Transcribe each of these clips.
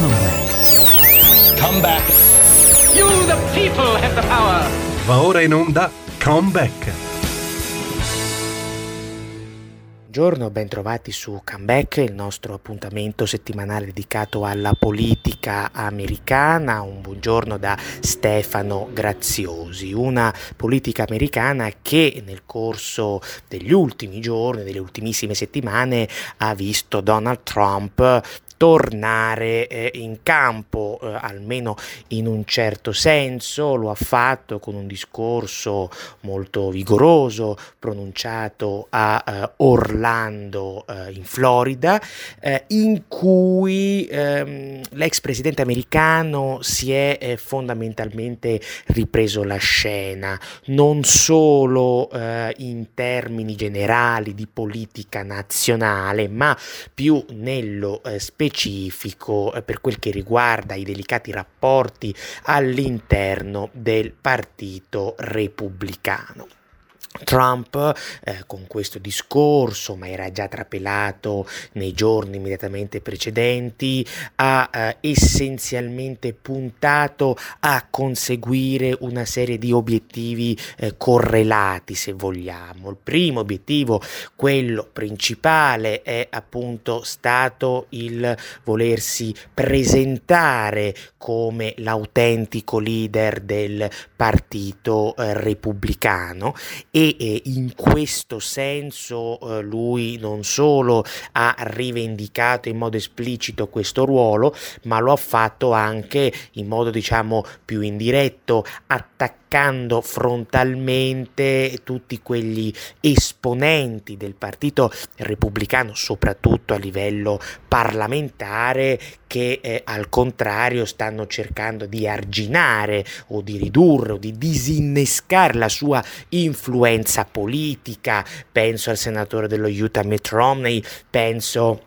Comeback. Comeback. You, the people, have the power. Va ora in onda Comeback. Buongiorno, ben trovati su Comeback, il nostro appuntamento settimanale dedicato alla politica americana. Un buongiorno da Stefano Graziosi, una politica americana che nel corso degli ultimi giorni, delle ultimissime settimane, ha visto Donald Trump tornare eh, in campo, eh, almeno in un certo senso, lo ha fatto con un discorso molto vigoroso pronunciato a eh, Orlando eh, in Florida, eh, in cui ehm, l'ex presidente americano si è eh, fondamentalmente ripreso la scena, non solo in termini generali di politica nazionale, ma più nello specifico specifico eh, per quel che riguarda i delicati rapporti all'interno del Partito Repubblicano. Trump eh, con questo discorso, ma era già trapelato nei giorni immediatamente precedenti, ha eh, essenzialmente puntato a conseguire una serie di obiettivi eh, correlati, se vogliamo. Il primo obiettivo, quello principale, è appunto stato il volersi presentare come l'autentico leader del partito eh, repubblicano e in questo senso eh, lui non solo ha rivendicato in modo esplicito questo ruolo, ma lo ha fatto anche in modo diciamo più indiretto, attaccando frontalmente tutti quegli esponenti del Partito Repubblicano, soprattutto a livello parlamentare, che eh, al contrario stanno cercando di arginare o di ridurre o di disinnescare la sua influenza politica. Penso al senatore dello Utah Mitt Romney, penso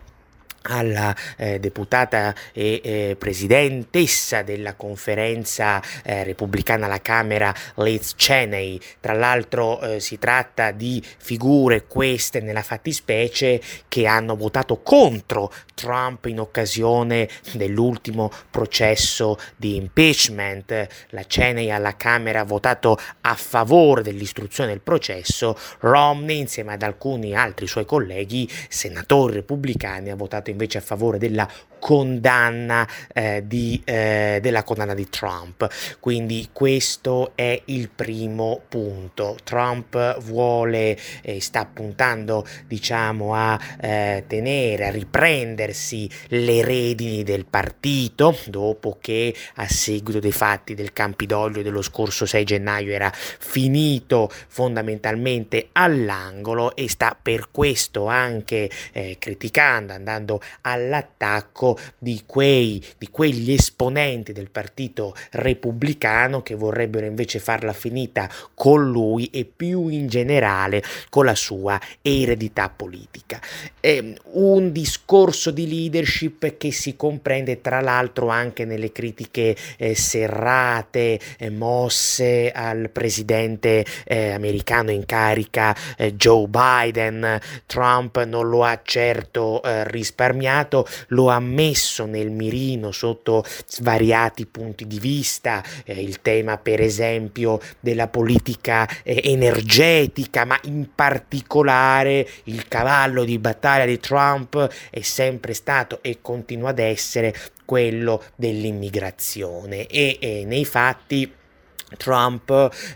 alla eh, deputata e eh, presidentessa della conferenza eh, repubblicana alla Camera Liz Cheney. Tra l'altro eh, si tratta di figure queste nella fattispecie che hanno votato contro Trump in occasione dell'ultimo processo di impeachment. La Cheney alla Camera ha votato a favore dell'istruzione del processo, Romney insieme ad alcuni altri suoi colleghi senatori repubblicani ha votato invece a favore della condanna, eh, di, eh, della condanna di Trump. Quindi questo è il primo punto. Trump vuole eh, sta puntando diciamo a eh, tenere, a riprendersi le redini del partito dopo che a seguito dei fatti del Campidoglio dello scorso 6 gennaio era finito fondamentalmente all'angolo e sta per questo anche eh, criticando, andando all'attacco di, quei, di quegli esponenti del partito repubblicano che vorrebbero invece farla finita con lui e più in generale con la sua eredità politica. È un discorso di leadership che si comprende tra l'altro anche nelle critiche eh, serrate eh, mosse al presidente eh, americano in carica eh, Joe Biden. Trump non lo ha certo eh, risparmiato, lo ha messo nel mirino sotto svariati punti di vista, eh, il tema per esempio della politica eh, energetica, ma in particolare il cavallo di battaglia di Trump è sempre stato e continua ad essere quello dell'immigrazione. E, e nei fatti Trump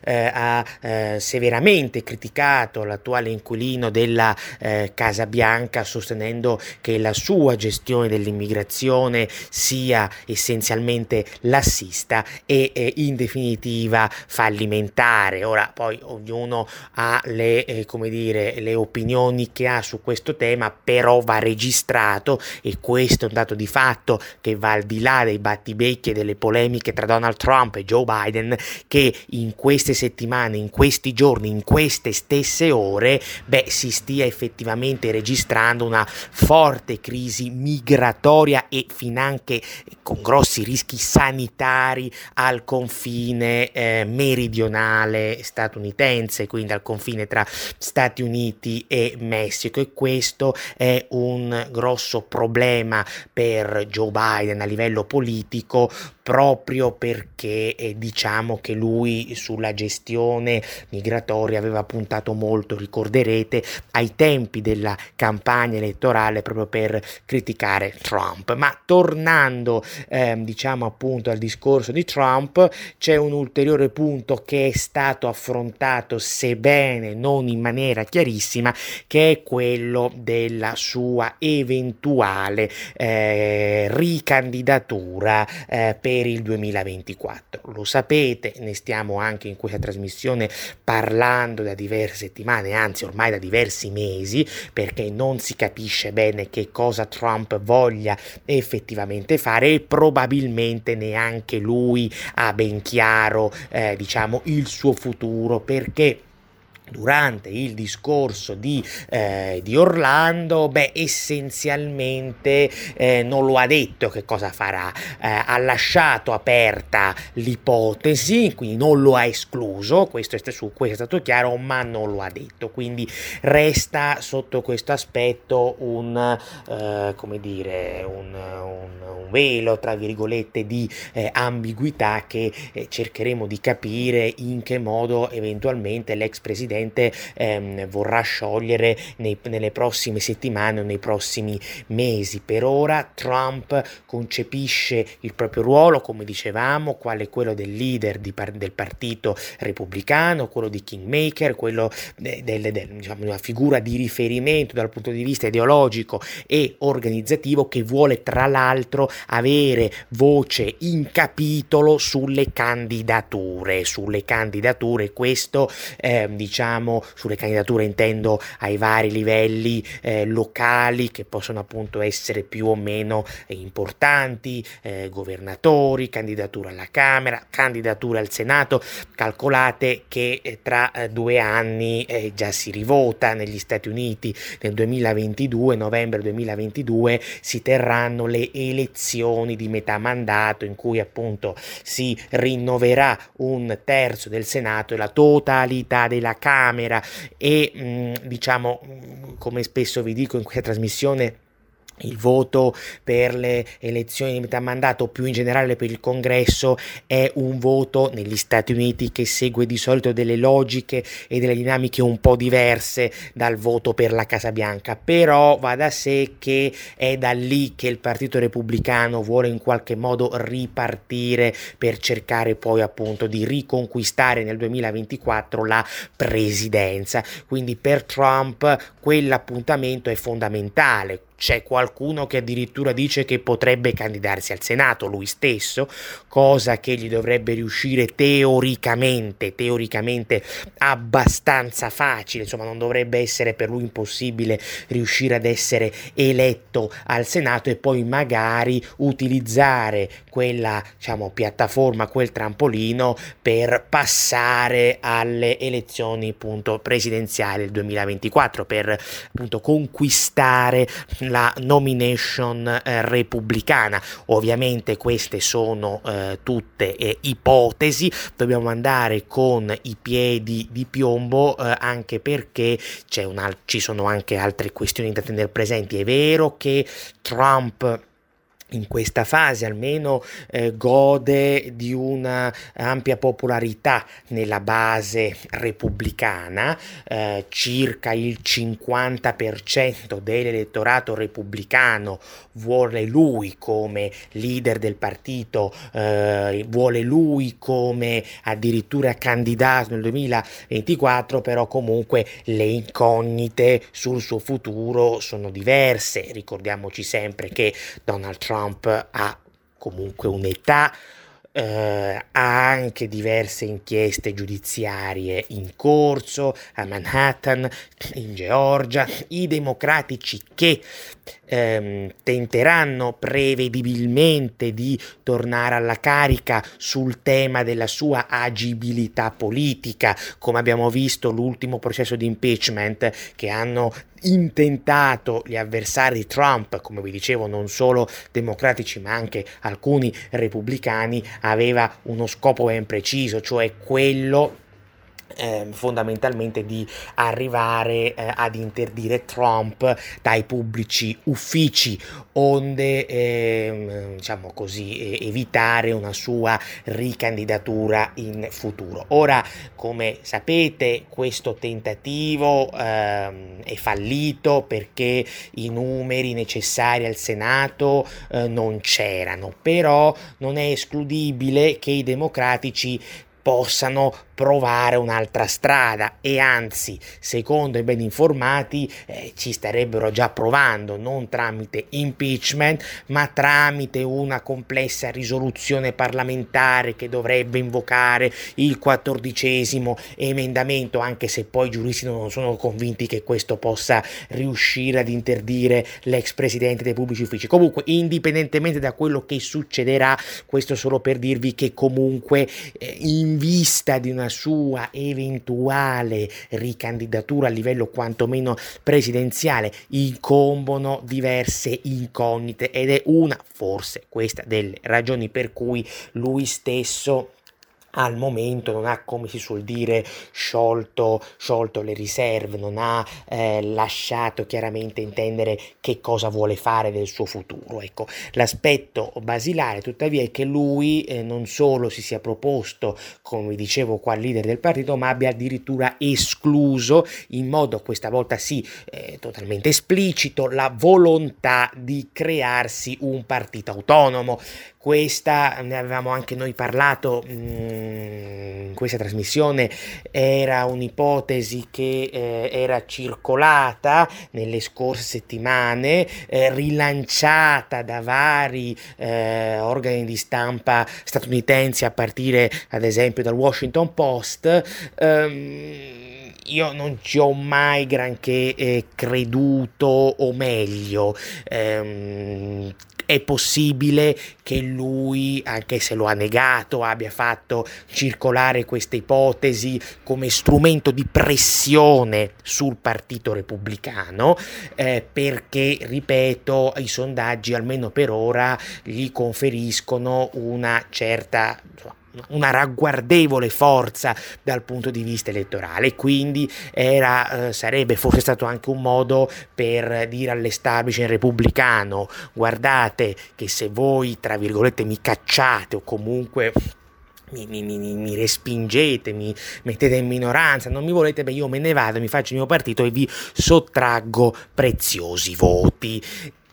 eh, ha eh, severamente criticato l'attuale inquilino della eh, Casa Bianca sostenendo che la sua gestione dell'immigrazione sia essenzialmente lassista e in definitiva fallimentare. Ora poi ognuno ha le, eh, come dire, le opinioni che ha su questo tema, però va registrato e questo è un dato di fatto che va al di là dei battibecchi e delle polemiche tra Donald Trump e Joe Biden che in queste settimane, in questi giorni, in queste stesse ore, beh, si stia effettivamente registrando una forte crisi migratoria e finanche con grossi rischi sanitari al confine eh, meridionale statunitense, quindi al confine tra Stati Uniti e Messico. E questo è un grosso problema per Joe Biden a livello politico proprio perché eh, diciamo che lui sulla gestione migratoria aveva puntato molto, ricorderete, ai tempi della campagna elettorale proprio per criticare Trump. Ma tornando eh, diciamo appunto al discorso di Trump, c'è un ulteriore punto che è stato affrontato sebbene non in maniera chiarissima, che è quello della sua eventuale eh, ricandidatura eh, per per il 2024. Lo sapete, ne stiamo anche in questa trasmissione parlando da diverse settimane, anzi ormai da diversi mesi, perché non si capisce bene che cosa Trump voglia effettivamente fare e probabilmente neanche lui ha ben chiaro, eh, diciamo, il suo futuro perché durante il discorso di, eh, di, Orlando, beh, essenzialmente eh, non lo ha detto che cosa farà, eh, ha lasciato aperta l'ipotesi, quindi non lo ha escluso, questo è, su, questo è stato chiaro, ma non lo ha detto, quindi resta sotto questo aspetto un, eh, come dire, un, un, un, velo, tra virgolette, di eh, ambiguità che eh, cercheremo di capire in che modo eventualmente l'ex presidente probabilmente ehm, vorrà sciogliere nei, nelle prossime settimane o nei prossimi mesi. Per ora Trump concepisce il proprio ruolo, come dicevamo, quale quello del leader di, del partito repubblicano, quello di kingmaker, quello de, de, de, diciamo, una figura di riferimento dal punto di vista ideologico e organizzativo che vuole tra l'altro avere voce in capitolo sulle candidature, sulle candidature questo eh, diciamo diciamo, sulle candidature intendo ai vari livelli eh, locali che possono appunto essere più o meno importanti, eh, governatori, candidatura alla Camera, candidatura al Senato, calcolate che eh, tra eh, due anni eh, già si rivota negli Stati Uniti. Nel 2022, novembre 2022 si terranno le elezioni di metà mandato in cui appunto si rinnoverà un terzo del Senato e la totalità della Camera Camera e mm, diciamo mm, come spesso vi dico in questa trasmissione il voto per le elezioni di metà mandato, più in generale per il congresso, è un voto negli Stati Uniti che segue di solito delle logiche e delle dinamiche un po' diverse dal voto per la Casa Bianca, però va da sé che è da lì che il Partito Repubblicano vuole in qualche modo ripartire per cercare poi appunto di riconquistare nel 2024 la presidenza. Quindi per Trump quell'appuntamento è fondamentale c'è qualcuno che addirittura dice che potrebbe candidarsi al Senato lui stesso, cosa che gli dovrebbe riuscire teoricamente, teoricamente abbastanza facile, insomma non dovrebbe essere per lui impossibile riuscire ad essere eletto al Senato e poi magari utilizzare quella diciamo, piattaforma, quel trampolino per passare alle elezioni appunto presidenziali del 2024 per appunto conquistare la nomination eh, repubblicana. Ovviamente queste sono eh, tutte eh, ipotesi, dobbiamo andare con i piedi di piombo eh, anche perché al- ci sono anche altre questioni da tenere presenti. È vero che Trump in questa fase almeno eh, gode di una ampia popolarità nella base repubblicana, eh, circa il 50% dell'elettorato repubblicano vuole lui come leader del partito, eh, vuole lui come addirittura candidato nel 2024, però comunque le incognite sul suo futuro sono diverse. Ricordiamoci sempre che Donald Trump ha comunque un'età eh, ha anche diverse inchieste giudiziarie in corso a Manhattan, in Georgia, i democratici che ehm, tenteranno prevedibilmente di tornare alla carica sul tema della sua agibilità politica, come abbiamo visto l'ultimo processo di impeachment che hanno intentato gli avversari Trump, come vi dicevo, non solo democratici ma anche alcuni repubblicani, aveva uno scopo ben preciso, cioè quello eh, fondamentalmente di arrivare eh, ad interdire Trump dai pubblici uffici, onde eh, diciamo così evitare una sua ricandidatura in futuro. Ora, come sapete, questo tentativo ehm, è fallito perché i numeri necessari al Senato eh, non c'erano, però non è escludibile che i democratici possano provare un'altra strada e anzi, secondo i ben informati, eh, ci starebbero già provando, non tramite impeachment, ma tramite una complessa risoluzione parlamentare che dovrebbe invocare il quattordicesimo emendamento, anche se poi i giuristi non sono convinti che questo possa riuscire ad interdire l'ex presidente dei pubblici uffici. Comunque, indipendentemente da quello che succederà, questo solo per dirvi che comunque eh, in vista di una sua eventuale ricandidatura a livello quantomeno presidenziale incombono diverse incognite ed è una forse questa delle ragioni per cui lui stesso al momento non ha, come si suol dire, sciolto, sciolto le riserve, non ha eh, lasciato chiaramente intendere che cosa vuole fare del suo futuro. Ecco, l'aspetto basilare tuttavia è che lui eh, non solo si sia proposto, come dicevo qua, leader del partito, ma abbia addirittura escluso in modo questa volta sì eh, totalmente esplicito la volontà di crearsi un partito autonomo questa ne avevamo anche noi parlato mm, in questa trasmissione, era un'ipotesi che eh, era circolata nelle scorse settimane, eh, rilanciata da vari eh, organi di stampa statunitensi a partire ad esempio dal Washington Post. Um, io non ci ho mai granché eh, creduto, o meglio, ehm, è possibile che lui, anche se lo ha negato, abbia fatto circolare questa ipotesi come strumento di pressione sul Partito Repubblicano, eh, perché, ripeto, i sondaggi, almeno per ora, gli conferiscono una certa... Una ragguardevole forza dal punto di vista elettorale, quindi era, eh, sarebbe forse stato anche un modo per dire all'establishment repubblicano guardate che se voi tra virgolette mi cacciate o comunque mi, mi, mi, mi, respingete, mi mettete in minoranza, non mi volete, beh io me ne vado, mi faccio il mio partito e vi sottraggo preziosi voti.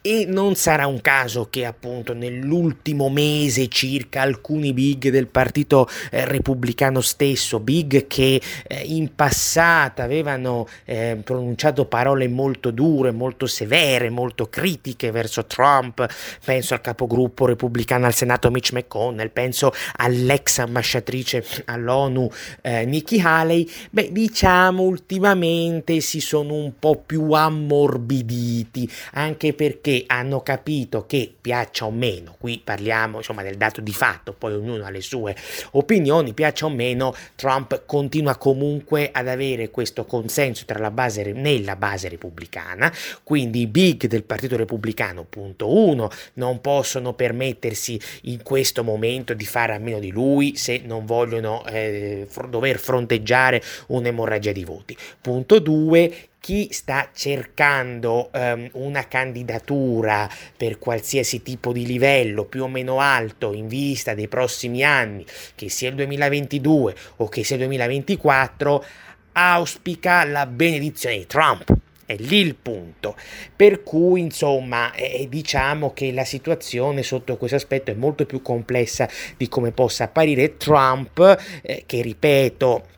E non sarà un caso che appunto nell'ultimo mese circa alcuni big del partito eh, repubblicano stesso, big che eh, in passato avevano eh, pronunciato parole molto dure, molto severe, molto critiche verso Trump, penso al capogruppo repubblicano al Senato Mitch McConnell, penso all'ex ambasciatrice all'ONU eh, Nikki Haley, beh diciamo ultimamente si sono un po' più ammorbiditi, anche perché hanno capito che piaccia o meno, qui parliamo insomma del dato di fatto, poi ognuno ha le sue opinioni, piaccia o meno, Trump continua comunque ad avere questo consenso tra la base, nella base repubblicana, quindi i big del Partito Repubblicano, punto uno, non possono permettersi in questo momento di fare a meno di lui se non vogliono eh, dover fronteggiare un'emorragia di voti. Punto due, chi sta cercando um, una candidatura per qualsiasi tipo di livello più o meno alto in vista dei prossimi anni, che sia il 2022 o che sia il 2024, auspica la benedizione di Trump. È lì il punto. Per cui, insomma, eh, diciamo che la situazione sotto questo aspetto è molto più complessa di come possa apparire Trump, eh, che ripeto,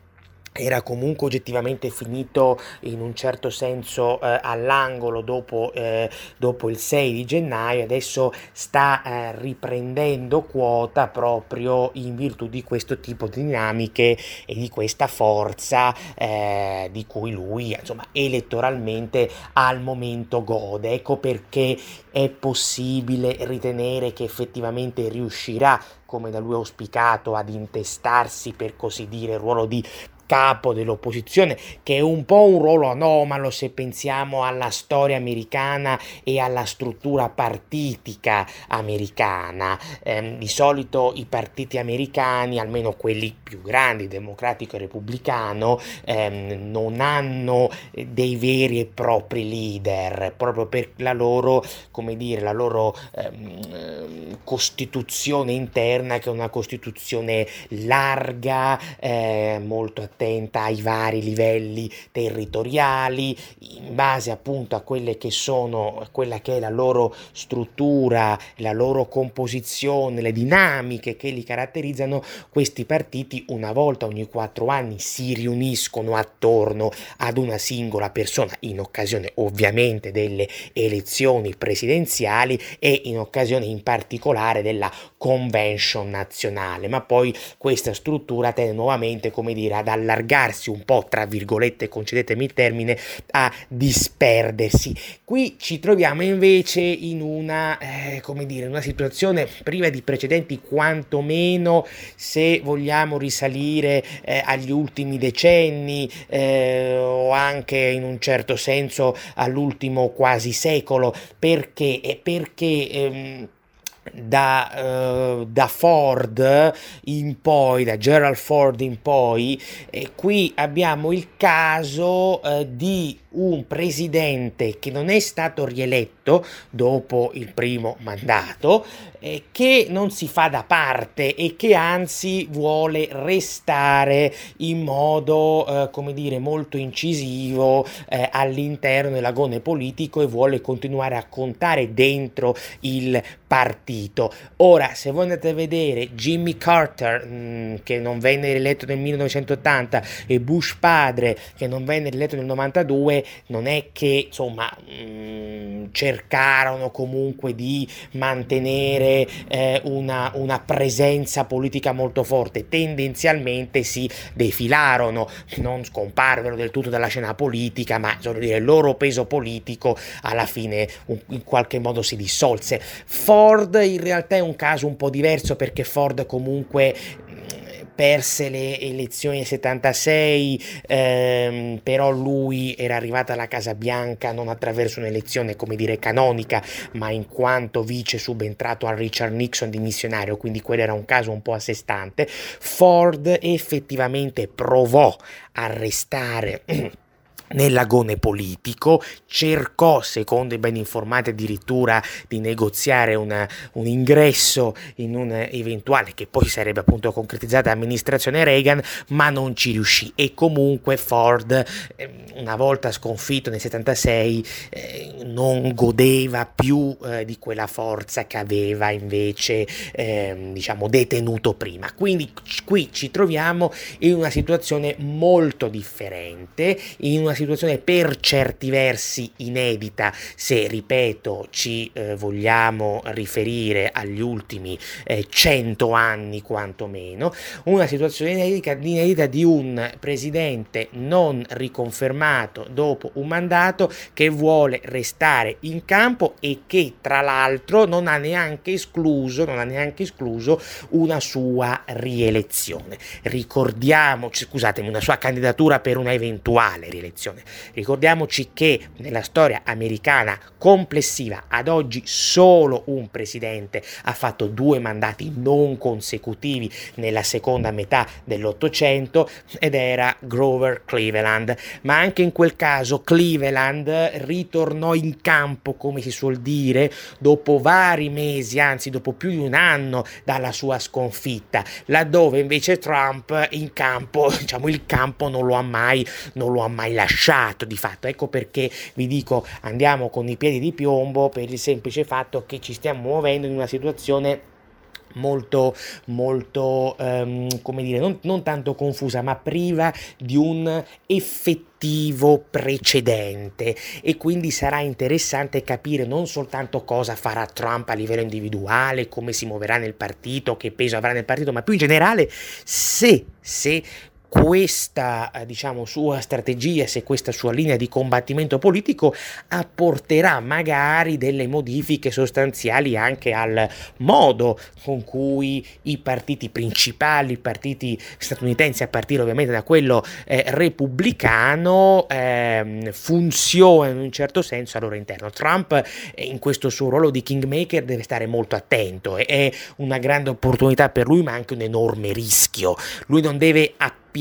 era comunque oggettivamente finito in un certo senso eh, all'angolo dopo, eh, dopo, il 6 di gennaio, adesso sta eh, riprendendo quota proprio in virtù di questo tipo di dinamiche e di questa forza eh, di cui lui insomma, elettoralmente al momento gode. Ecco perché è possibile ritenere che effettivamente riuscirà come da lui auspicato ad intestarsi per così dire il ruolo di capo dell'opposizione, che è un po' un ruolo anomalo se pensiamo alla storia americana e alla struttura partitica americana. Eh, di solito i partiti americani, almeno quelli più grandi, democratico e repubblicano, ehm, non hanno dei veri e propri leader, proprio per la loro, come dire, la loro ehm, costituzione interna, che è una costituzione larga, eh, molto attenta attenta ai vari livelli territoriali in base appunto a quelle che sono quella che è la loro struttura, la loro composizione, le dinamiche che li caratterizzano, questi partiti una volta ogni quattro anni si riuniscono attorno ad una singola persona in occasione ovviamente delle elezioni presidenziali e in occasione in particolare della convention nazionale, ma poi questa struttura tende nuovamente come dire ad allargare allargarsi un po', tra virgolette, concedetemi il termine, a disperdersi. Qui ci troviamo invece in una, eh, come dire, una situazione priva di precedenti, quantomeno se vogliamo risalire eh, agli ultimi decenni eh, o anche in un certo senso all'ultimo quasi secolo, perché? Perché ehm, da, uh, da, Ford in poi, da Gerald Ford in poi, e qui abbiamo il caso uh, di un presidente che non è stato rieletto dopo il primo mandato, eh, che non si fa da parte e che anzi vuole restare in modo, eh, come dire, molto incisivo eh, all'interno dell'agone politico e vuole continuare a contare dentro il partito. Ora, se voi andate a vedere Jimmy Carter, mh, mm, che non venne rieletto nel 1980, e Bush padre, che non venne rieletto nel 92, non è che insomma mh, mm, cercarono comunque di mantenere eh, una, una, presenza politica molto forte, tendenzialmente si defilarono, non scomparvero del tutto dalla scena politica, ma dire, il loro peso politico alla fine in qualche modo si dissolse. Ford in realtà è un caso un po' diverso perché Ford comunque perse le elezioni del 76, ehm, però lui era arrivato alla Casa Bianca non attraverso un'elezione, come dire, canonica, ma in quanto vice subentrato a Richard Nixon dimissionario, quindi quello era un caso un po' a sé stante. Ford effettivamente provò a restare nell'agone politico, cercò, secondo i ben informati, addirittura di negoziare una, un ingresso in un eventuale, che poi sarebbe appunto concretizzata amministrazione Reagan, ma non ci riuscì e comunque Ford, ehm, una volta sconfitto nel 76, eh, non godeva più eh, di quella forza che aveva invece, eh, diciamo, detenuto prima. Quindi qui ci troviamo in una situazione molto differente, in una situazione per certi versi inedita se, ripeto, ci eh, vogliamo riferire agli ultimi eh, 100 anni quantomeno, una situazione inedita, inedita di un presidente non riconfermato dopo un mandato che vuole restare in campo e che tra l'altro non ha neanche escluso, non ha neanche escluso una sua rielezione. Ricordiamoci, scusatemi, una sua candidatura per una eventuale rielezione nazione. Ricordiamoci che nella storia americana complessiva ad oggi solo un presidente ha fatto due mandati non consecutivi nella seconda metà dell'Ottocento ed era Grover Cleveland, ma anche in quel caso Cleveland ritornò in campo, come si suol dire, dopo vari mesi, anzi dopo più di un anno dalla sua sconfitta, laddove invece Trump in campo, diciamo il campo non lo ha mai, non lo ha mai lasciato lasciato di fatto. Ecco perché vi dico andiamo con i piedi di piombo per il semplice fatto che ci stiamo muovendo in una situazione molto, molto um, come dire, non, non tanto confusa, ma priva di un effettivo precedente e quindi sarà interessante capire non soltanto cosa farà Trump a livello individuale, come si muoverà nel partito, che peso avrà nel partito, ma più in generale se, se questa eh, diciamo, sua strategia, se questa sua linea di combattimento politico apporterà magari delle modifiche sostanziali anche al modo con cui i partiti principali, i partiti statunitensi, a partire ovviamente da quello eh, repubblicano, eh, funzionano in un certo senso al loro interno. Trump eh, in questo suo ruolo di kingmaker deve stare molto attento, è una grande opportunità per lui ma anche un enorme rischio. Lui non deve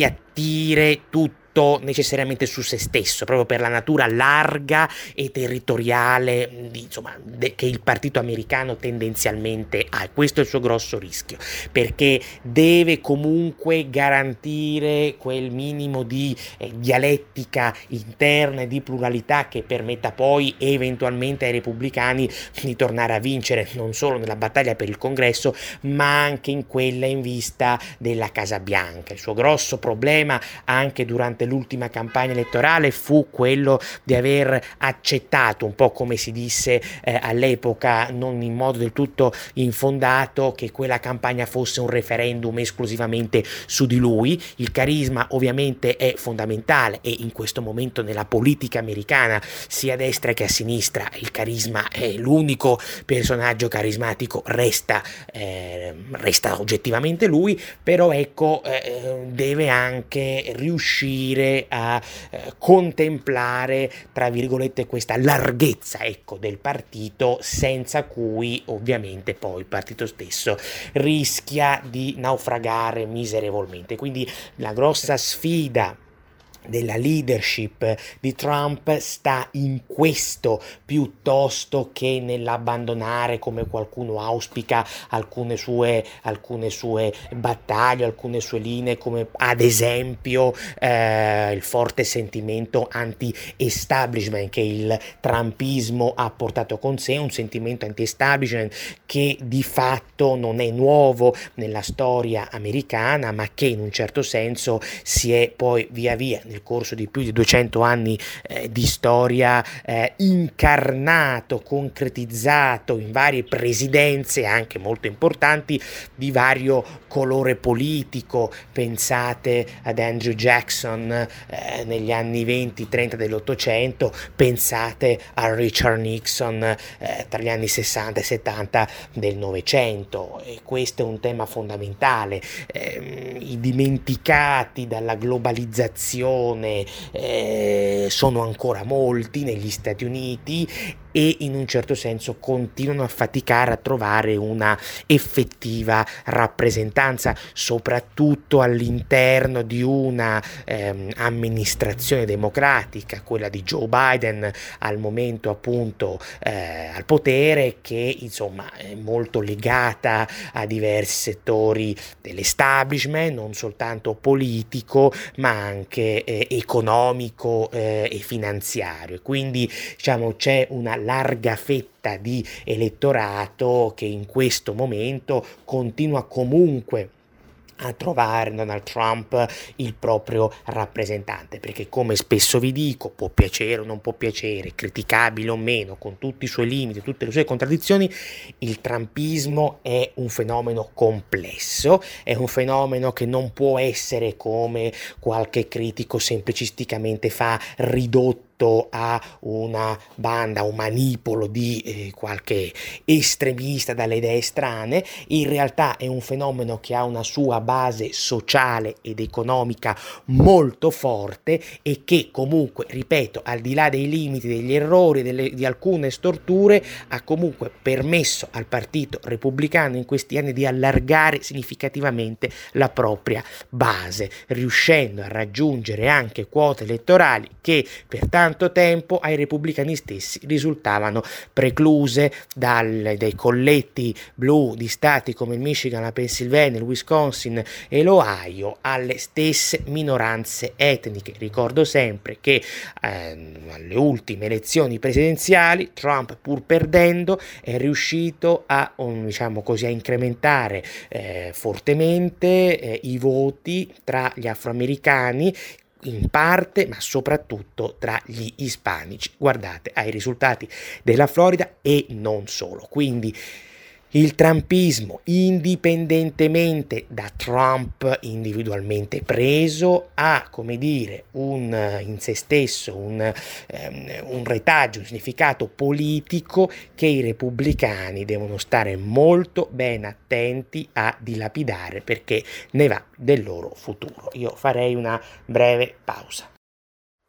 appiattire tutto tutto necessariamente su se stesso, proprio per la natura larga e territoriale di, insomma, de, che il partito americano tendenzialmente ha. Questo è il suo grosso rischio, perché deve comunque garantire quel minimo di eh, dialettica interna e di pluralità che permetta poi eventualmente ai repubblicani di tornare a vincere non solo nella battaglia per il congresso, ma anche in quella in vista della Casa Bianca. Il suo grosso problema anche durante l'ultima campagna elettorale fu quello di aver accettato, un po' come si disse eh, all'epoca, non in modo del tutto infondato, che quella campagna fosse un referendum esclusivamente su di lui. Il carisma ovviamente è fondamentale e in questo momento nella politica americana, sia a destra che a sinistra, il carisma è l'unico personaggio carismatico, resta, eh, resta oggettivamente lui, però ecco, eh, deve anche riuscire riuscire a eh, contemplare, tra virgolette, questa larghezza ecco, del partito, senza cui ovviamente poi il partito stesso rischia di naufragare miserevolmente. Quindi la grossa sfida della leadership di Trump sta in questo piuttosto che nell'abbandonare come qualcuno auspica alcune sue, alcune sue battaglie, alcune sue linee come ad esempio eh, il forte sentimento anti-establishment che il trumpismo ha portato con sé, un sentimento anti-establishment che di fatto non è nuovo nella storia americana ma che in un certo senso si è poi via via nel corso di più di 200 anni eh, di storia eh, incarnato, concretizzato in varie presidenze anche molto importanti di vario colore politico. Pensate ad Andrew Jackson eh, negli anni 20-30 dell'Ottocento, pensate a Richard Nixon eh, tra gli anni 60 e 70 del Novecento e questo è un tema fondamentale. Ehm, I dimenticati dalla globalizzazione persone eh, sono ancora molti negli Stati Uniti e in un certo senso continuano a faticare a trovare una effettiva rappresentanza, soprattutto all'interno di una ehm, amministrazione democratica, quella di Joe Biden al momento appunto eh, al potere, che insomma è molto legata a diversi settori dell'establishment, non soltanto politico, ma anche eh, economico eh, e finanziario. Quindi diciamo c'è una larga fetta di elettorato che in questo momento continua comunque a trovare Donald Trump il proprio rappresentante, perché come spesso vi dico, può piacere o non può piacere, criticabile o meno, con tutti i suoi limiti, tutte le sue contraddizioni, il trumpismo è un fenomeno complesso, è un fenomeno che non può essere come qualche critico semplicisticamente fa ridotto a una banda, un manipolo di eh, qualche estremista dalle idee strane, in realtà è un fenomeno che ha una sua base sociale ed economica molto forte e che comunque, ripeto, al di là dei limiti, degli errori, delle, di alcune storture, ha comunque permesso al Partito Repubblicano in questi anni di allargare significativamente la propria base, riuscendo a raggiungere anche quote elettorali che per tanto tempo ai repubblicani stessi risultavano precluse dal, dai colletti blu di stati come il Michigan, la Pennsylvania, il Wisconsin e l'Ohio alle stesse minoranze etniche. Ricordo sempre che eh, alle ultime elezioni presidenziali Trump pur perdendo è riuscito a, diciamo così, a incrementare eh, fortemente eh, i voti tra gli afroamericani in parte, ma soprattutto tra gli ispanici. Guardate ai risultati della Florida e non solo. Quindi il trumpismo, indipendentemente da Trump individualmente preso, ha, come dire, un, in se stesso un, um, un retaggio, un significato politico che i repubblicani devono stare molto ben attenti a dilapidare perché ne va del loro futuro. Io farei una breve pausa.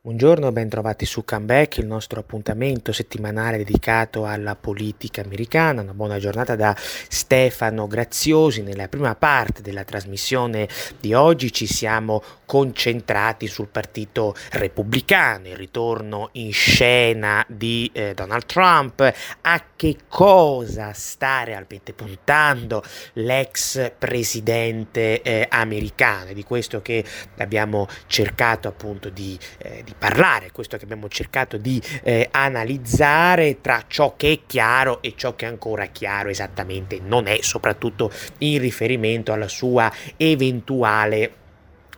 Buongiorno, ben trovati su Comeback, il nostro appuntamento settimanale dedicato alla politica americana. Una buona giornata da Stefano Graziosi. Nella prima parte della trasmissione di oggi ci siamo concentrati sul partito repubblicano, il ritorno in scena di eh, Donald Trump, a che cosa sta realmente puntando l'ex presidente eh, americano. È di questo che abbiamo cercato appunto di eh, di parlare, questo che abbiamo cercato di eh, analizzare tra ciò che è chiaro e ciò che ancora chiaro esattamente. Non è, soprattutto in riferimento alla sua eventuale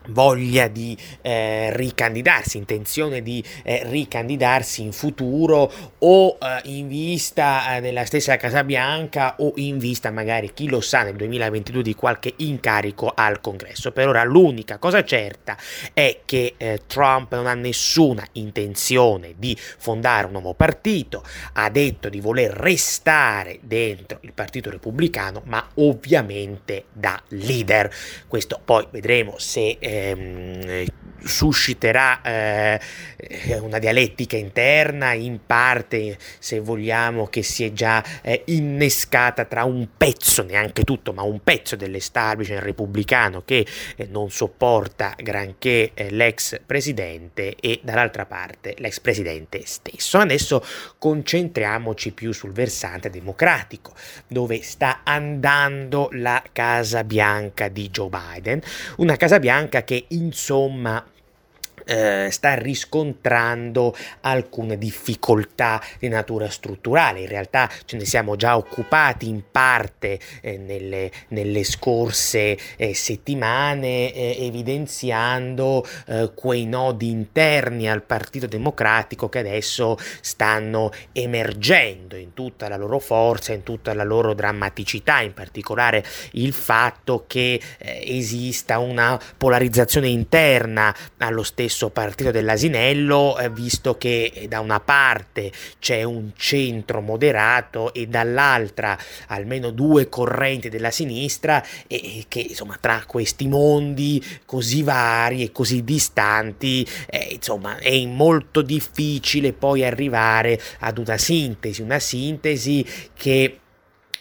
voglia di eh, ricandidarsi, intenzione di eh, ricandidarsi in futuro o eh, in vista eh, della stessa Casa Bianca o in vista magari, chi lo sa, nel 2022 di qualche incarico al congresso. Per ora l'unica cosa certa è che eh, Trump non ha nessuna intenzione di fondare un nuovo partito, ha detto di voler restare dentro il partito repubblicano, ma ovviamente da leader. Questo poi vedremo se ehm, susciterà eh, una dialettica interna, in parte, se vogliamo, che si è già eh, innescata tra un pezzo, neanche tutto, ma un pezzo dell'establishment repubblicano che eh, non sopporta granché eh, l'ex presidente e dall'altra parte l'ex presidente stesso. Adesso concentriamoci più sul versante democratico, dove sta andando la Casa Bianca di Joe Biden, una Casa Bianca che insomma eh, sta riscontrando alcune difficoltà di natura strutturale. In realtà ce ne siamo già occupati in parte eh, nelle, nelle, scorse eh, settimane, eh, evidenziando eh, quei nodi interni al Partito Democratico che adesso stanno emergendo in tutta la loro forza, in tutta la loro drammaticità, in particolare il fatto che eh, esista una polarizzazione interna allo stesso stesso partito dell'asinello, eh, visto che da una parte c'è un centro moderato e dall'altra almeno due correnti della sinistra e, che insomma tra questi mondi così vari e così distanti eh, insomma è molto difficile poi arrivare ad una sintesi, una sintesi che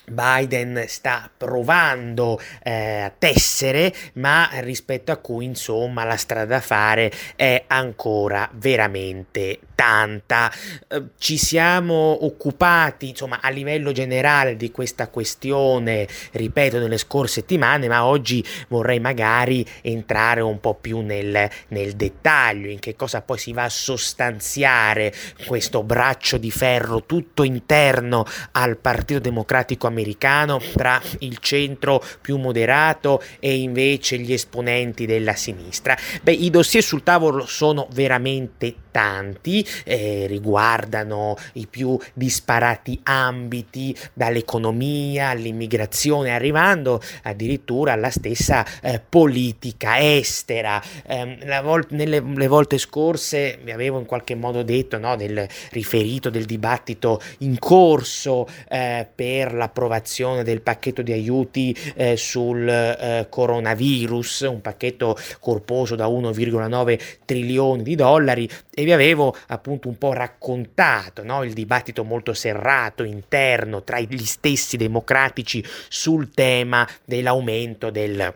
Biden sta provando eh, a tessere, ma rispetto a cui insomma la strada da fare è ancora veramente tanta. Eh, ci siamo occupati insomma a livello generale di questa questione, ripeto, nelle scorse settimane, ma oggi vorrei magari entrare un po' più nel, nel dettaglio, in che cosa poi si va a sostanziare questo braccio di ferro tutto interno al Partito Democratico americano americano tra il centro più moderato e invece gli esponenti della sinistra. Beh, i dossier sul tavolo sono veramente tanti, eh, riguardano i più disparati ambiti, dall'economia all'immigrazione, arrivando addirittura alla stessa eh, politica estera. Eh, vol- nelle volte scorse vi avevo in qualche modo detto no, del riferito del dibattito in corso eh, per l'approvazione del pacchetto di aiuti eh, sul eh, coronavirus, un pacchetto corposo da 1,9 trilioni di dollari e vi avevo appunto un po' raccontato no? il dibattito molto serrato interno tra gli stessi democratici sul tema dell'aumento del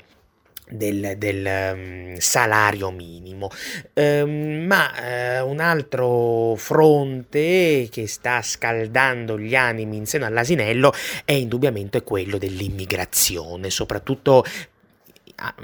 del, del um, salario minimo. Um, ma uh, un altro fronte che sta scaldando gli animi in seno all'asinello è indubbiamente quello dell'immigrazione, soprattutto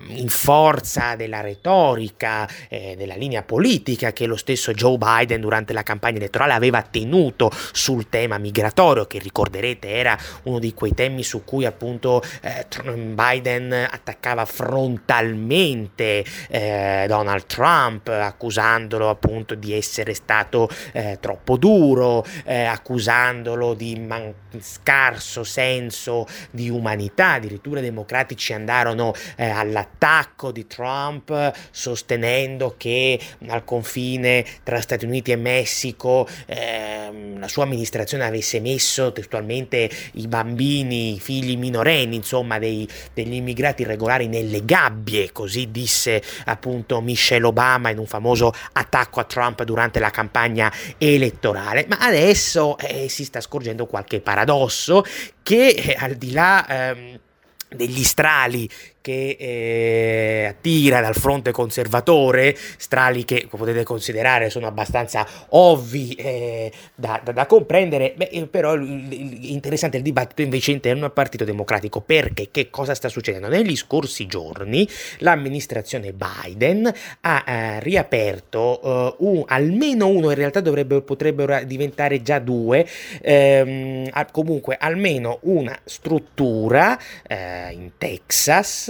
in forza della retorica, eh, della linea politica che lo stesso Joe Biden durante la campagna elettorale aveva tenuto sul tema migratorio, che ricorderete era uno di quei temi su cui appunto eh, Biden attaccava frontalmente eh, Donald Trump, accusandolo appunto di essere stato eh, troppo duro, eh, accusandolo di man- scarso senso di umanità, addirittura i democratici andarono eh, all'attacco di Trump sostenendo che al confine tra Stati Uniti e Messico ehm, la sua amministrazione avesse messo testualmente i bambini, i figli minorenni, insomma dei, degli immigrati irregolari nelle gabbie, così disse appunto Michelle Obama in un famoso attacco a Trump durante la campagna elettorale. Ma adesso eh, si sta scorgendo qualche paradosso che eh, al di là... Ehm, degli strali che eh, attira dal fronte conservatore, strali che potete considerare sono abbastanza ovvi eh, da, da, da, comprendere, Beh, eh, però interessante il dibattito invece interno al Partito Democratico, perché che cosa sta succedendo? Negli scorsi giorni l'amministrazione Biden ha eh, riaperto eh, un, almeno uno, in realtà dovrebbe, potrebbero diventare già due, ehm, comunque almeno una struttura eh, in Texas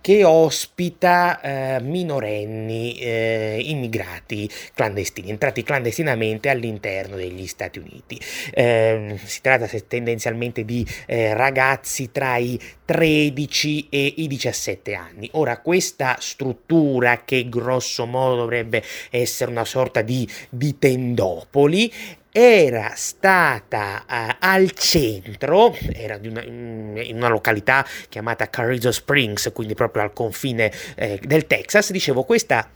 che ospita eh, minorenni eh, immigrati clandestini, entrati clandestinamente all'interno degli Stati Uniti. Eh, si tratta tendenzialmente di eh, ragazzi tra i 13 e i 17 anni. Ora, questa struttura, che grosso modo dovrebbe essere una sorta di, di tendopoli, era stata uh, al centro, era una, in una località chiamata Carrizo Springs, quindi proprio al confine eh, del Texas, dicevo questa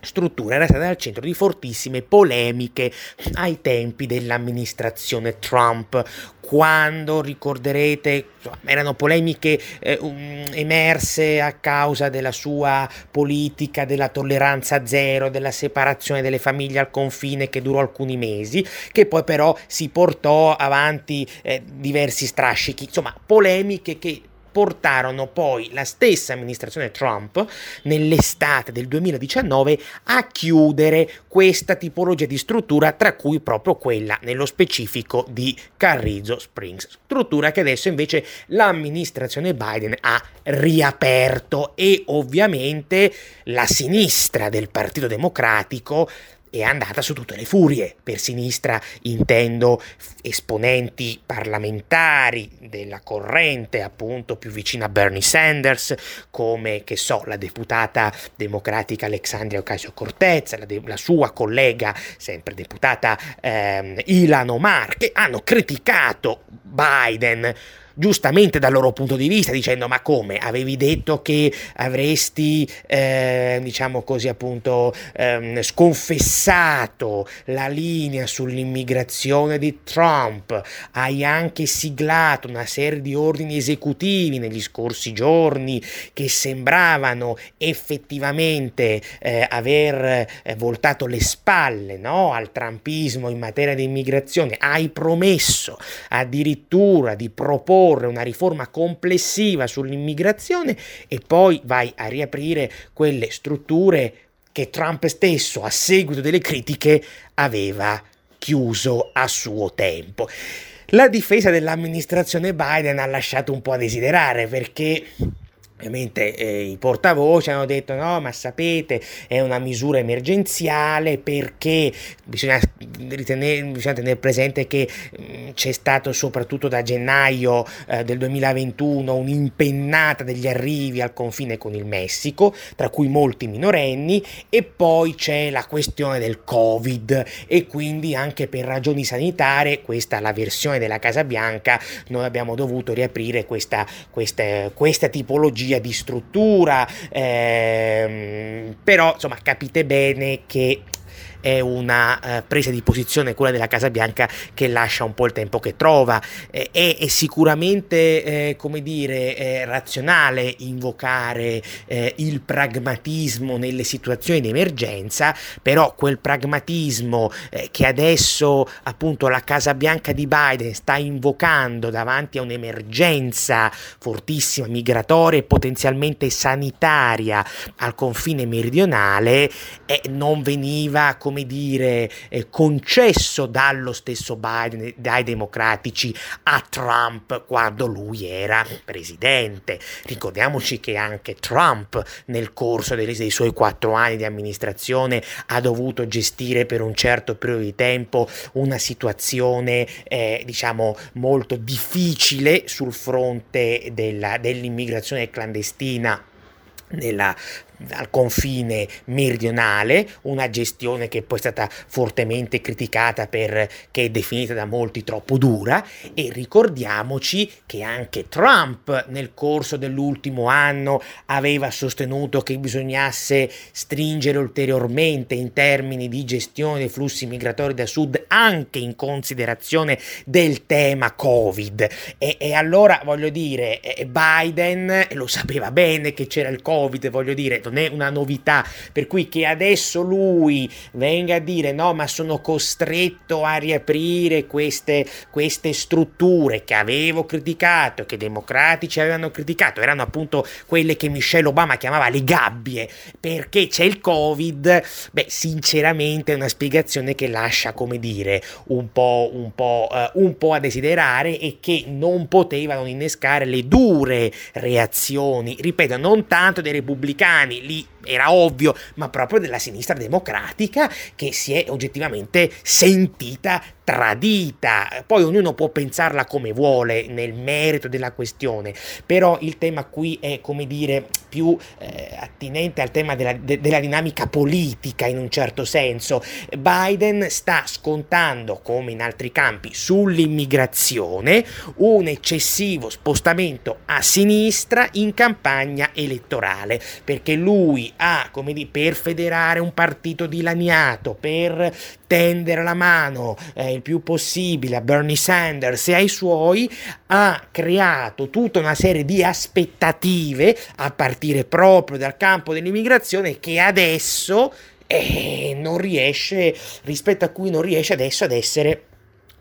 struttura era stata al centro di fortissime polemiche ai tempi dell'amministrazione Trump, quando ricorderete erano polemiche eh, um, emerse a causa della sua politica della tolleranza zero, della separazione delle famiglie al confine che durò alcuni mesi, che poi però si portò avanti eh, diversi strascichi, insomma polemiche che portarono poi la stessa amministrazione Trump nell'estate del 2019 a chiudere questa tipologia di struttura, tra cui proprio quella nello specifico di Carrizo Springs, struttura che adesso invece l'amministrazione Biden ha riaperto e ovviamente la sinistra del Partito Democratico è andata su tutte le furie. Per sinistra intendo esponenti parlamentari della corrente, appunto più vicina a Bernie Sanders, come che so, la deputata democratica Alexandria Ocasio-Cortez, la, de- la, sua collega, sempre deputata ehm, Ilan Omar, che hanno criticato Biden giustamente dal loro punto di vista, dicendo ma come? Avevi detto che avresti, eh, diciamo così appunto, ehm, sconfessato la linea sull'immigrazione di Trump, hai anche siglato una serie di ordini esecutivi negli scorsi giorni che sembravano effettivamente eh, aver eh, voltato le spalle no, al trumpismo in materia di immigrazione, hai promesso addirittura di proporre proporre una riforma complessiva sull'immigrazione e poi vai a riaprire quelle strutture che Trump stesso, a seguito delle critiche, aveva chiuso a suo tempo. La difesa dell'amministrazione Biden ha lasciato un po' a desiderare perché Ovviamente eh, i portavoce hanno detto no, ma sapete, è una misura emergenziale perché bisogna, ritenere, bisogna tenere presente che mh, mm, c'è stato soprattutto da gennaio eh, del 2021 un'impennata degli arrivi al confine con il Messico, tra cui molti minorenni, e poi c'è la questione del Covid. E quindi anche per ragioni sanitarie, questa è la versione della Casa Bianca, noi abbiamo dovuto riaprire questa, questa, questa tipologia tipologia di struttura, ehm, però insomma capite bene che è una eh, presa di posizione, quella della Casa Bianca, che lascia un po' il tempo che trova. Eh, è, è, sicuramente, eh, come dire, razionale invocare eh, il pragmatismo nelle situazioni di emergenza, però quel pragmatismo eh, che adesso appunto la Casa Bianca di Biden sta invocando davanti a un'emergenza fortissima migratoria e potenzialmente sanitaria al confine meridionale eh, non veniva, come dire, eh, concesso dallo stesso Biden, dai democratici a Trump quando lui era presidente. Ricordiamoci che anche Trump nel corso dei, dei suoi quattro anni di amministrazione ha dovuto gestire per un certo periodo di tempo una situazione eh, diciamo molto difficile sul fronte della, dell'immigrazione clandestina nella al confine meridionale, una gestione che poi è stata fortemente criticata perché è definita da molti troppo dura e ricordiamoci che anche Trump nel corso dell'ultimo anno aveva sostenuto che bisognasse stringere ulteriormente in termini di gestione dei flussi migratori da sud anche in considerazione del tema Covid. E, e allora voglio dire Biden lo sapeva bene che c'era il Covid, voglio dire non è una novità, per cui che adesso lui venga a dire no, ma sono costretto a riaprire queste, queste strutture che avevo criticato, che i democratici avevano criticato, erano appunto quelle che Michelle Obama chiamava le gabbie, perché c'è il Covid, beh, sinceramente è una spiegazione che lascia, come dire, un po', un po', uh, un po' a desiderare e che non potevano innescare le dure reazioni, ripeto, non tanto dei repubblicani, lì era ovvio, ma proprio della sinistra democratica che si è oggettivamente sentita tradita. Poi ognuno può pensarla come vuole nel merito della questione, però il tema qui è, come dire, più eh, attinente al tema della, de, della dinamica politica in un certo senso. Biden sta scontando, come in altri campi, sull'immigrazione un eccessivo spostamento a sinistra in campagna elettorale, perché lui ha, come dire, per federare un partito dilaniato, per tendere la mano eh, il più possibile a Bernie Sanders e ai suoi, ha creato tutta una serie di aspettative a partire proprio dal campo dell'immigrazione che adesso eh, non riesce, rispetto a cui non riesce adesso ad essere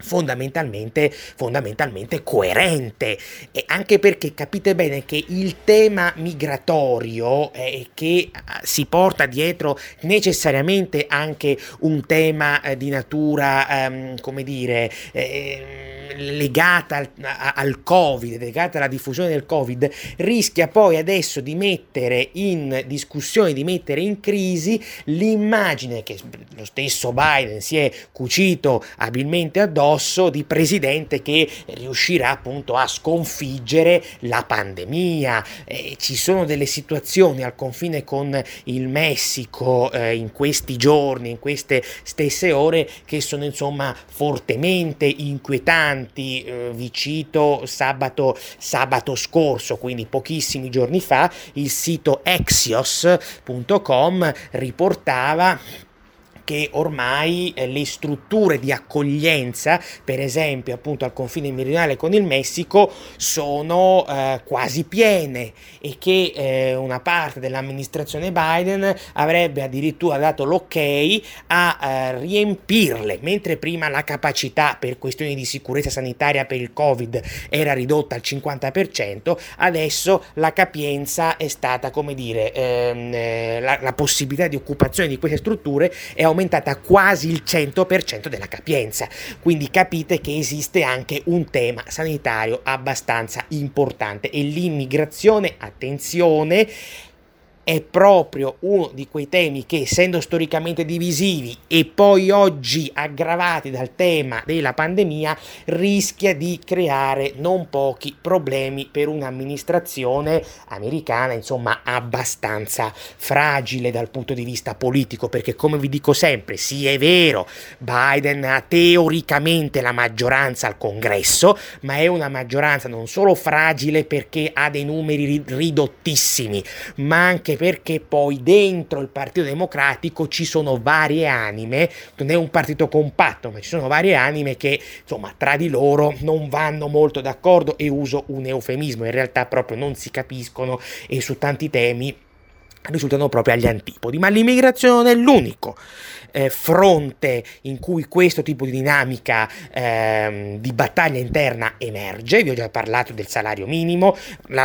fondamentalmente, fondamentalmente coerente. E anche perché capite bene che il tema migratorio eh, che si porta dietro necessariamente anche un tema eh, di natura ehm, come dire eh, legata al, al, Covid, legata alla diffusione del Covid, rischia poi adesso di mettere in discussione, di mettere in crisi l'immagine che lo stesso Biden si è cucito abilmente addosso di presidente che riuscirà appunto a sconfiggere la pandemia. Eh, ci sono delle situazioni al confine con il Messico eh, in questi giorni, in queste stesse ore, che sono insomma fortemente inquietanti eh, vi cito sabato, sabato scorso, quindi pochissimi giorni fa, il sito Exios.com riportava che ormai eh, le strutture di accoglienza, per esempio appunto al confine meridionale con il Messico, sono eh, quasi piene e che eh, una parte dell'amministrazione Biden avrebbe addirittura dato l'ok a eh, riempirle, mentre prima la capacità per questioni di sicurezza sanitaria per il Covid era ridotta al 50%, adesso la capienza è stata, come dire, ehm, eh, la, la possibilità di occupazione di queste strutture è aumentata quasi il 100% della capienza. Quindi capite che esiste anche un tema sanitario abbastanza importante e l'immigrazione, attenzione, è proprio uno di quei temi che, essendo storicamente divisivi e poi oggi aggravati dal tema della pandemia, rischia di creare non pochi problemi per un'amministrazione americana, insomma, abbastanza fragile dal punto di vista politico, perché come vi dico sempre, sì è vero, Biden ha teoricamente la maggioranza al congresso, ma è una maggioranza non solo fragile perché ha dei numeri ridottissimi, ma anche anche perché poi dentro il Partito Democratico ci sono varie anime, non è un partito compatto, ma ci sono varie anime che insomma tra di loro non vanno molto d'accordo e uso un eufemismo, in realtà proprio non si capiscono e su tanti temi risultano proprio agli antipodi, ma l'immigrazione è l'unico eh, fronte in cui questo tipo di dinamica eh, di battaglia interna emerge. Vi ho già parlato del salario minimo,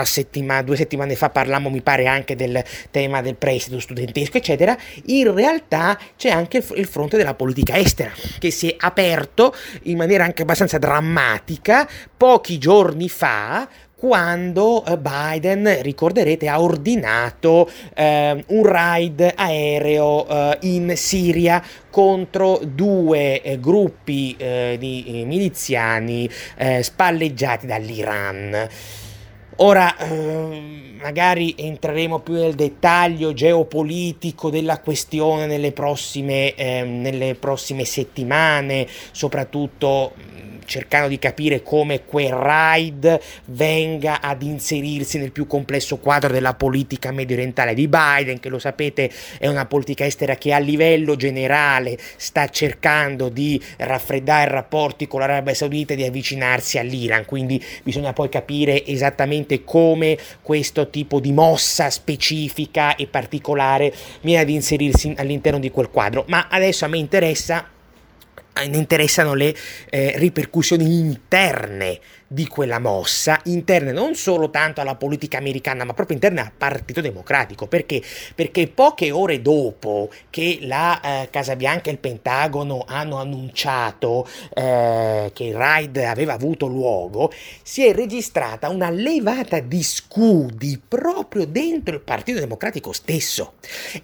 settima, due settimane fa parlammo, mi pare, anche del tema del prestito studentesco, eccetera. In realtà c'è anche il fronte della politica estera che si è aperto in maniera anche abbastanza drammatica pochi giorni fa quando eh, Biden, ricorderete, ha ordinato eh, un raid aereo eh, in Siria contro due eh, gruppi eh, di eh, miliziani spalleggiati dall'Iran. Ora, magari entreremo più nel dettaglio geopolitico della questione nelle prossime, nelle prossime settimane, soprattutto cercando di capire come quel raid venga ad inserirsi nel più complesso quadro della politica medio orientale di Biden, che lo sapete è una politica estera che a livello generale sta cercando di raffreddare i rapporti con l'Arabia Saudita e di avvicinarsi all'Iran, quindi bisogna poi capire esattamente come questo tipo di mossa specifica e particolare viene ad inserirsi all'interno di quel quadro. Ma adesso a me interessa ne interessano le eh, ripercussioni interne di quella mossa, interne non solo tanto alla politica americana, ma proprio interne al Partito Democratico. Perché? Perché poche ore dopo che la eh, Casa Bianca e il Pentagono hanno annunciato eh, che il raid aveva avuto luogo, si è registrata una levata di scudi proprio dentro il Partito Democratico stesso.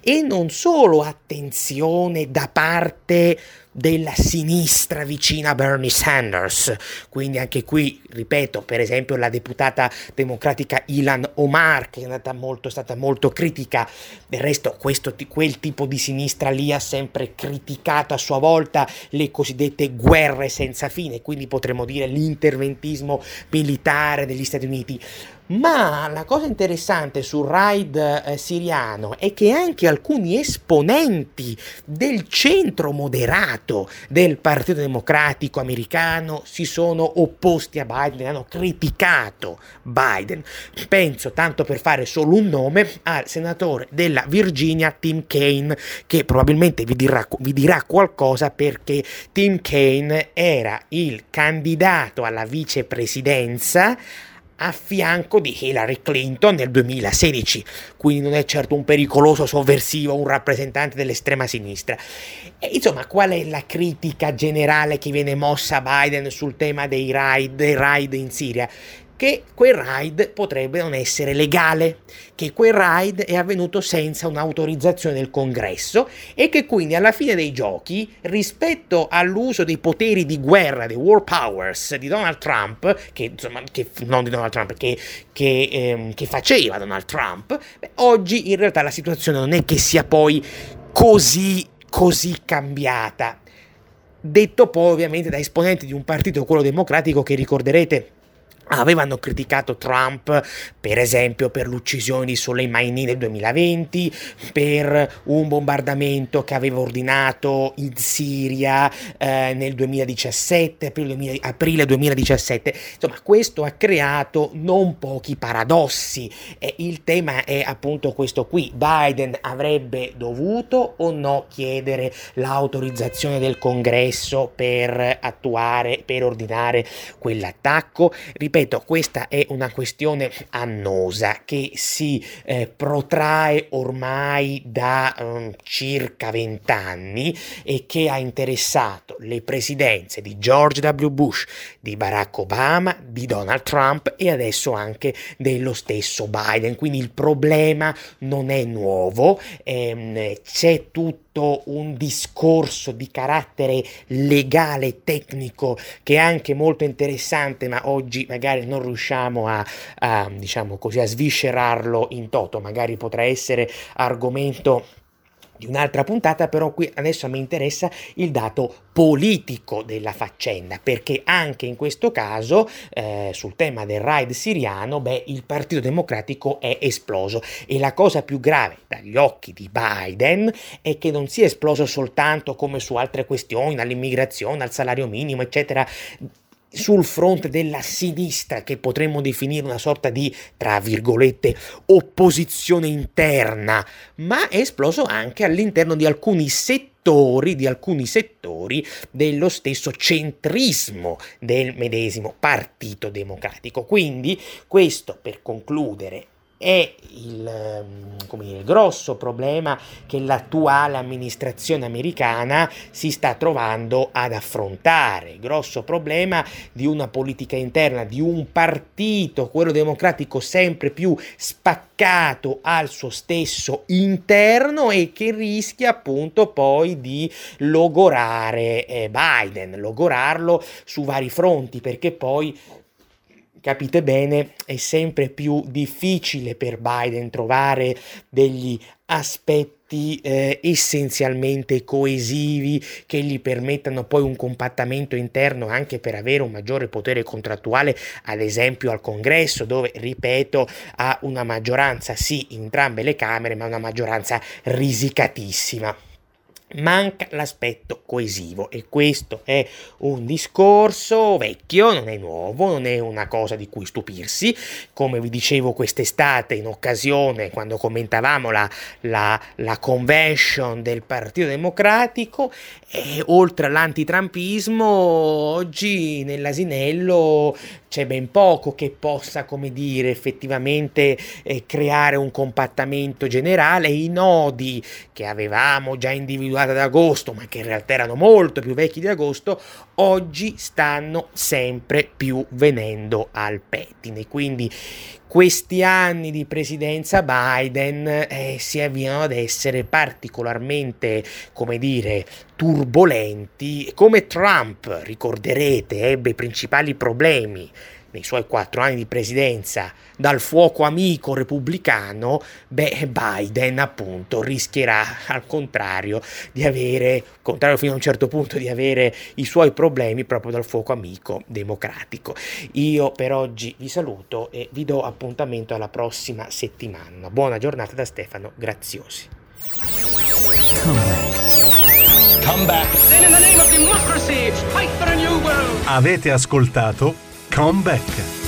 E non solo attenzione da parte della sinistra vicina a Bernie Sanders. Quindi anche qui, ripeto, per esempio la deputata democratica Ilan Omar, che è stata molto, stata molto critica, del resto questo, quel tipo di sinistra lì ha sempre criticato a sua volta le cosiddette guerre senza fine, quindi potremmo dire l'interventismo militare degli Stati Uniti. Ma la cosa interessante sul raid eh, siriano è che anche alcuni esponenti del centro moderato del Partito Democratico americano si sono opposti a Biden, hanno criticato Biden. Penso, tanto per fare solo un nome, al senatore della Virginia Tim Kaine, che probabilmente vi dirà, vi dirà qualcosa perché Tim Kaine era il candidato alla vicepresidenza a fianco di Hillary Clinton nel 2016, quindi non è certo un pericoloso sovversivo, un rappresentante dell'estrema sinistra. E, insomma, qual è la critica generale che viene mossa a Biden sul tema dei raid, dei raid in Siria? Che quel raid potrebbe non essere legale, che quel raid è avvenuto senza un'autorizzazione del congresso e che quindi alla fine dei giochi, rispetto all'uso dei poteri di guerra, dei war powers di Donald Trump, che insomma, che, non di Donald Trump, che, che, ehm, che faceva Donald Trump, beh, oggi in realtà la situazione non è che sia poi così, così cambiata. Detto poi ovviamente da esponenti di un partito, quello democratico, che ricorderete Avevano criticato Trump, per esempio, per l'uccisione di Soleimani nel 2020, per un bombardamento che aveva ordinato in Siria eh, nel 2017, aprile, aprile 2017. Insomma, questo ha creato non pochi paradossi. E il tema è appunto questo qui. Biden avrebbe dovuto o no chiedere l'autorizzazione del congresso per attuare, per ordinare quell'attacco? ripeto, questa è una questione annosa che si eh, protrae ormai da um, circa vent'anni e che ha interessato le presidenze di George W. Bush, di Barack Obama, di Donald Trump e adesso anche dello stesso Biden. Quindi il problema non è nuovo, ehm, c'è tutto un discorso di carattere legale tecnico che è anche molto interessante, ma oggi magari non riusciamo a, a diciamo così, a sviscerarlo in toto, magari potrà essere argomento di un'altra puntata, però qui adesso mi interessa il dato politico della faccenda, perché anche in questo caso, eh, sul tema del raid siriano, beh, il Partito Democratico è esploso. E la cosa più grave dagli occhi di Biden è che non sia esploso soltanto come su altre questioni, dall'immigrazione al salario minimo, eccetera, sul fronte della sinistra che potremmo definire una sorta di, tra virgolette, opposizione interna, ma è esploso anche all'interno di alcuni settori di alcuni settori dello stesso centrismo del medesimo Partito Democratico. Quindi questo per concludere è il, ehm, dire, il, grosso problema che l'attuale amministrazione americana si sta trovando ad affrontare, il grosso problema di una politica interna, di un partito, quello democratico, sempre più spaccato al suo stesso interno e che rischia appunto poi di logorare eh, Biden, logorarlo su vari fronti, perché poi capite bene, è sempre più difficile per Biden trovare degli aspetti eh, essenzialmente coesivi che gli permettano poi un compattamento interno anche per avere un maggiore potere contrattuale, ad esempio al congresso, dove, ripeto, ha una maggioranza sì in entrambe le Camere, ma una maggioranza risicatissima manca l'aspetto coesivo e questo è un discorso vecchio, non è nuovo, non è una cosa di cui stupirsi. Come vi dicevo quest'estate in occasione, quando commentavamo la, la, la convention del Partito Democratico, e oltre all'antitrampismo, oggi nell'asinello c'è ben poco che possa, come dire, effettivamente eh, creare un compattamento generale. I nodi che avevamo già individuato ad agosto, ma che in realtà erano molto più vecchi di agosto, oggi stanno sempre più venendo al pettine. Quindi questi anni di presidenza Biden eh, si avviano ad essere particolarmente, come dire, turbolenti, come Trump, ricorderete, ebbe i principali problemi nei suoi quattro anni di presidenza dal fuoco amico repubblicano, beh, Biden appunto rischierà al contrario di avere, contrario fino a un certo punto, di avere i suoi problemi proprio dal fuoco amico democratico. Io per oggi vi saluto e vi do appuntamento alla prossima settimana. Buona giornata da Stefano Graziosi. Come back. Come back. Avete ascoltato Come Back.